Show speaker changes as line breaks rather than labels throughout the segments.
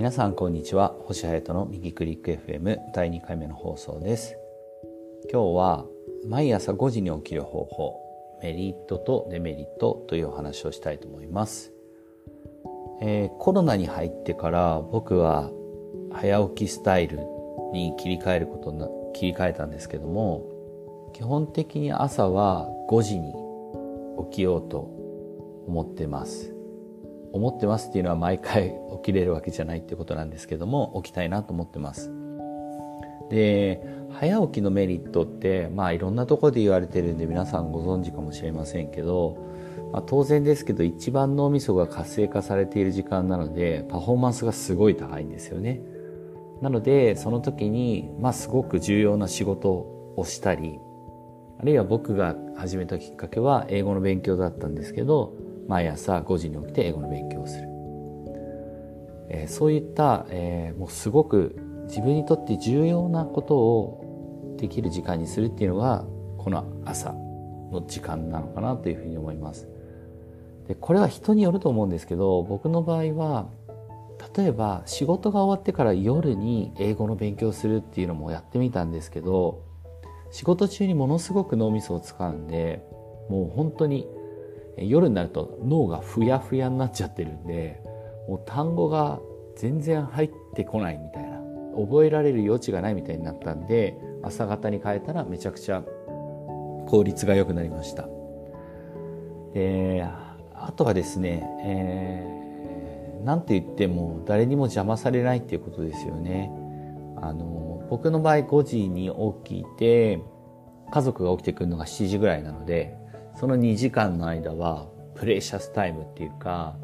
皆さんこんにちは。星隼人の右クリック FM 第2回目の放送です。今日は毎朝5時に起きる方法メリットとデメリットというお話をしたいと思います、えー、コロナに入ってから僕は早起きスタイルに切り替えることな切り替えたんですけども基本的に朝は5時に起きようと思ってます。思ってますっていうのは毎回起きれるわけじゃないってことなんですけども起きたいなと思ってます。で早起きのメリットってまあいろんなとこで言われてるんで皆さんご存知かもしれませんけど、まあ、当然ですけど一番脳みそが活性化されている時間なのでパフォーマンスがすごい高いんですよね。なのでその時にまあすごく重要な仕事をしたりあるいは僕が始めたきっかけは英語の勉強だったんですけど毎朝5時に起きて英語の勉強をする、えー、そういった、えー、もうすごく自分にとって重要なことをできる時間にするっていうのがこの朝の時間なのかなというふうに思います。でこれは人によると思うんですけど僕の場合は例えば仕事が終わってから夜に英語の勉強するっていうのもやってみたんですけど仕事中にものすごく脳みそを使うんでもう本当に夜になると脳がふやふやになっちゃってるんでもう単語が全然入ってこないみたいな覚えられる余地がないみたいになったんで朝方に変えたらめちゃくちゃ効率が良くなりました。であとはですね、えー、なんて言っても誰にも邪魔されないっていうことですよね。あの僕の場合5時に起きて家族が起きてくるのが7時ぐらいなのでその2時間の間はプレシャスタイムっていうか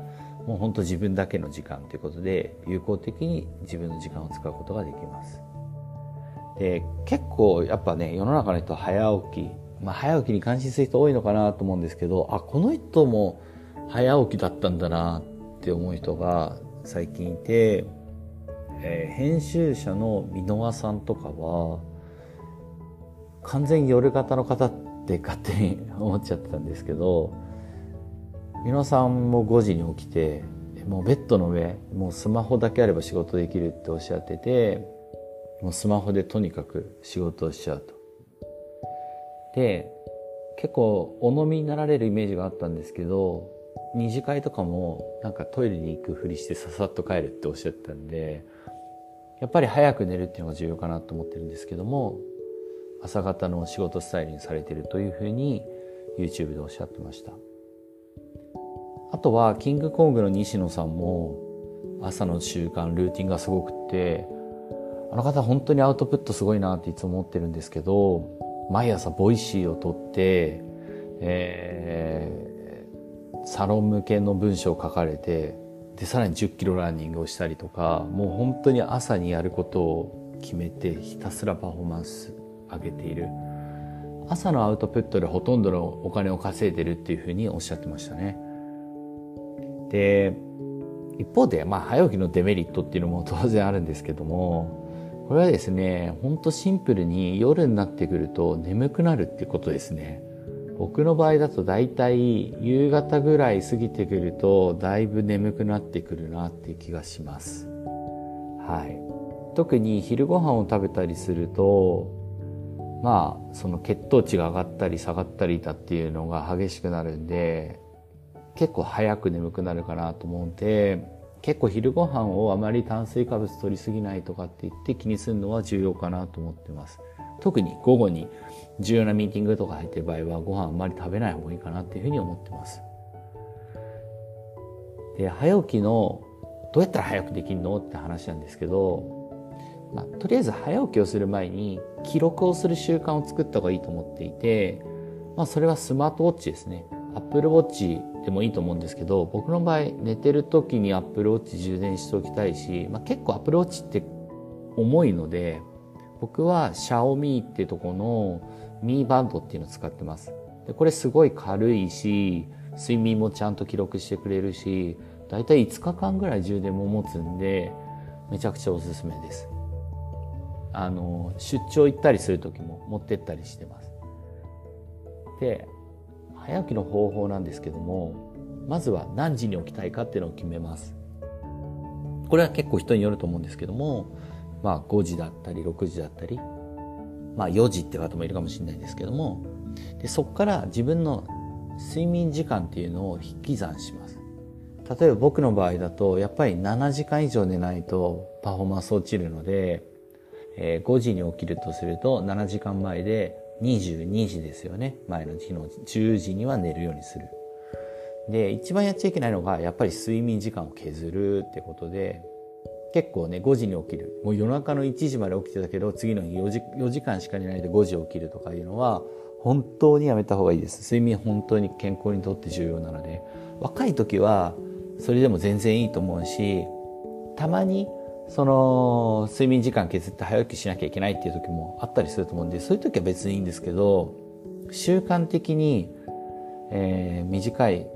もうほんと自分だけの時間ということで有効的に自分の時間を使うことができます。で結構やっぱね世の中の人は早起き、まあ、早起きに関心する人多いのかなと思うんですけどあこの人も早起きだったんだなって思う人が最近いて、えー、編集者の箕輪さんとかは完全夜型の方って勝手に 思っちゃってたんですけど皆さんも5時に起きてもうベッドの上もうスマホだけあれば仕事できるっておっしゃっててもうスマホでとにかく仕事をしちゃうと。で結構お飲みになられるイメージがあったんですけど二次会とかもなんかトイレに行くふりしてささっと帰るっておっしゃってたんでやっぱり早く寝るっていうのが重要かなと思ってるんですけども朝方の仕事スタイルにされてるというふうに YouTube でおっしゃってました。あとはキングコングの西野さんも朝の習慣ルーティンがすごくってあの方本当にアウトプットすごいなっていつも思ってるんですけど毎朝ボイシーを取って、えー、サロン向けの文章を書かれてでさらに10キロランニングをしたりとかもう本当に朝にやることを決めてひたすらパフォーマンス上げている。朝のアウトプットでほとんどのお金を稼いでるっていうふうにおっしゃってましたね。で一方で、まあ、早起きのデメリットっていうのも当然あるんですけどもこれはですねほんとシンプルに夜になってくると眠くなるっていうことですね。僕の場合だと大体夕方ぐらい過ぎてくるとだいぶ眠くなってくるなっていう気がします。はい。特に昼ご飯を食べたりするとまあその血糖値が上がったり下がったりだっていうのが激しくなるんで結構早く眠くなるかなと思うんで結構昼ご飯をあまり炭水化物取りすぎないとかって言って気にするのは重要かなと思ってます。特に午後に重要なミーティングとか入ってる場合はご飯あんまり食べない方がいいかなっていうふうに思ってます。で早起きのどうやったら早くできるのって話なんですけどまあ、とりあえず早起きをする前に記録をする習慣を作った方がいいと思っていて、まあ、それはスマートウォッチですね。Apple Watch でもいいと思うんですけど僕の場合寝てる時に Apple Watch 充電しておきたいし、まあ、結構 Apple Watch って重いので僕は Xiaomi っていうとこのミーバンドっていうのを使ってます。でこれすごい軽いし睡眠もちゃんと記録してくれるしだいたい5日間ぐらい充電も持つんでめちゃくちゃおすすめです。あの出張行ったりする時も持ってったりしてます。で早起きの方法なんですけどもまずは何時に起きたいかっていうのを決めます。これは結構人によると思うんですけども、まあ5時だったり6時だったり、まあ4時って方もいるかもしれないんですけども、でそこから自分の睡眠時間っていうのを引き算します。例えば僕の場合だと、やっぱり7時間以上寝ないとパフォーマンス落ちるので、えー、5時に起きるとすると7時間前で22時ですよね。前の日の10時には寝るようにする。で、一番やっちゃいけないのが、やっぱり睡眠時間を削るってことで、結構ね、5時に起きる。もう夜中の1時まで起きてたけど、次の日4時 ,4 時間しか寝ないで5時起きるとかいうのは、本当にやめた方がいいです。睡眠本当に健康にとって重要なので、若い時はそれでも全然いいと思うし、たまにその睡眠時間削って早起きしなきゃいけないっていう時もあったりすると思うんで、そういう時は別にいいんですけど、習慣的に、えー、短い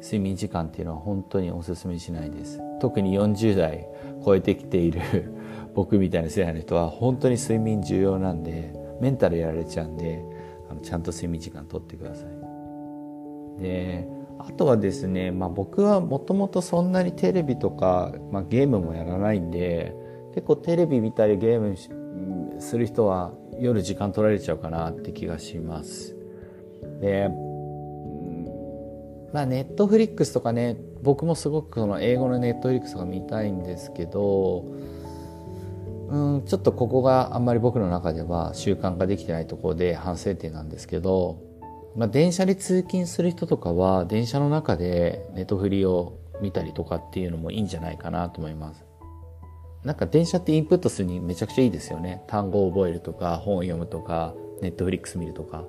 睡眠時間っていうのは本当にお勧めしないです。特に40代超えてきている 僕みたいな世代の人は本当に睡眠重要なんで、メンタルやられちゃうんで、あのちゃんと睡眠時間とってください。で、あとはですね、まあ、僕はもともとそんなにテレビとか、まあ、ゲームもやらないんで結構テレビ見たりゲームする人は夜時間取られちゃうかなって気がします。でまあネットフリックスとかね僕もすごくその英語のネットフリックスとか見たいんですけどうんちょっとここがあんまり僕の中では習慣化できてないところで反省点なんですけどまあ、電車で通勤する人とかは電車の中でネットフリを見たりとかっていうのもいいんじゃないかなと思います。なんか電車ってインプットするにめちゃくちゃいいですよね。単語を覚えるとか、本を読むとか、ネットフリックス見るとか。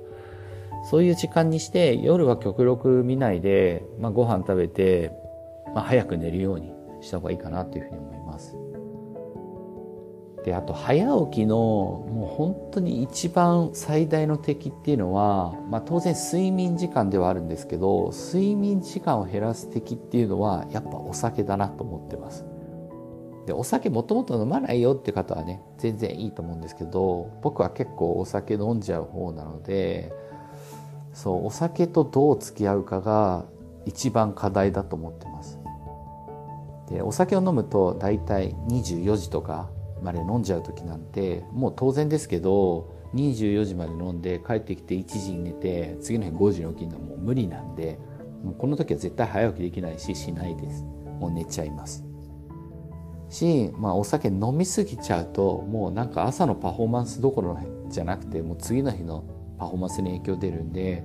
そういう時間にして夜は極力見ないで、まあ、ご飯食べて、まあ、早く寝るようにした方がいいかなというふうに思います。であと早起きのもう本当に一番最大の敵っていうのは、まあ、当然睡眠時間ではあるんですけど睡眠時間を減らす敵っていうのはやっぱお酒だなと思ってます。でお酒もともと飲まないよって方はね全然いいと思うんですけど僕は結構お酒飲んじゃう方なのでそうお酒とどう付き合うかが一番課題だと思ってます。でお酒を飲むと大体24時とかまで飲んじゃう時なんてもう当然ですけど24時まで飲んで帰ってきて1時に寝て次の日5時に起きるのはもう無理なんでもうこの時は絶対早起きできないししないです。もう寝ちゃいます。し、まあ、お酒飲みすぎちゃうともうなんか朝のパフォーマンスどころじゃなくてもう次の日のパフォーマンスに影響出るんで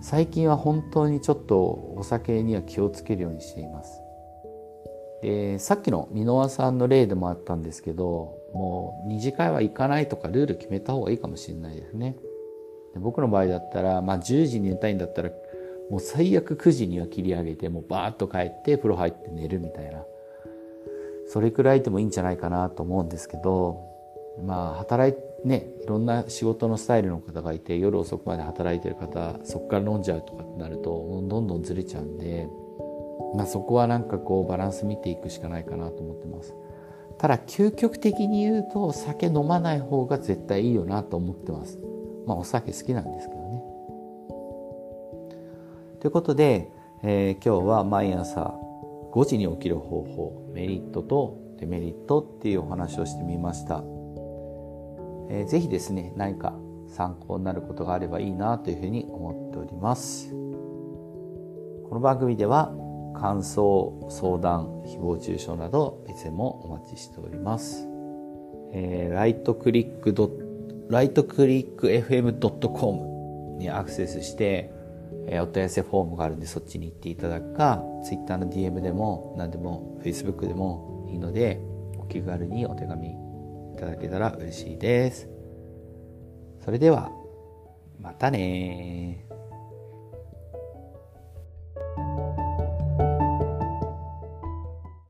最近は本当にちょっとお酒には気をつけるようにしています。でさっきの箕輪さんの例でもあったんですけどもう二次会は行かないとかルール決めた方がいいかもしれないですね。で僕の場合だったら、まあ、10時に寝たいんだったらもう最悪9時には切り上げてもうバーッと帰って風呂入って寝るみたいな。それくらいでもいいんじゃないかなと思うんですけどまあ働いねいろんな仕事のスタイルの方がいて夜遅くまで働いてる方そこから飲んじゃうとかってなるとどんどんずれちゃうんでまあ、そこはなんかこうバランス見ていくしかないかなと思ってます。ただ究極的に言うと酒飲まない方が絶対いいよなと思ってます。まあお酒好きなんですけどね。ということで、えー、今日は毎朝5時に起きる方法メリットとデメリットっていうお話をしてみました、えー、ぜひですね何か参考になることがあればいいなというふうに思っております。この番組では感想、相談、誹謗中傷などいつでもお待ちしております。えー、ライトクリックドライトクリック FM.com にアクセスして、えー、お問い合わせフォームがあるんでそっちに行っていただくか、Twitter の DM でも何でも Facebook でもいいので、お気軽にお手紙いただけたら嬉しいです。それでは、またね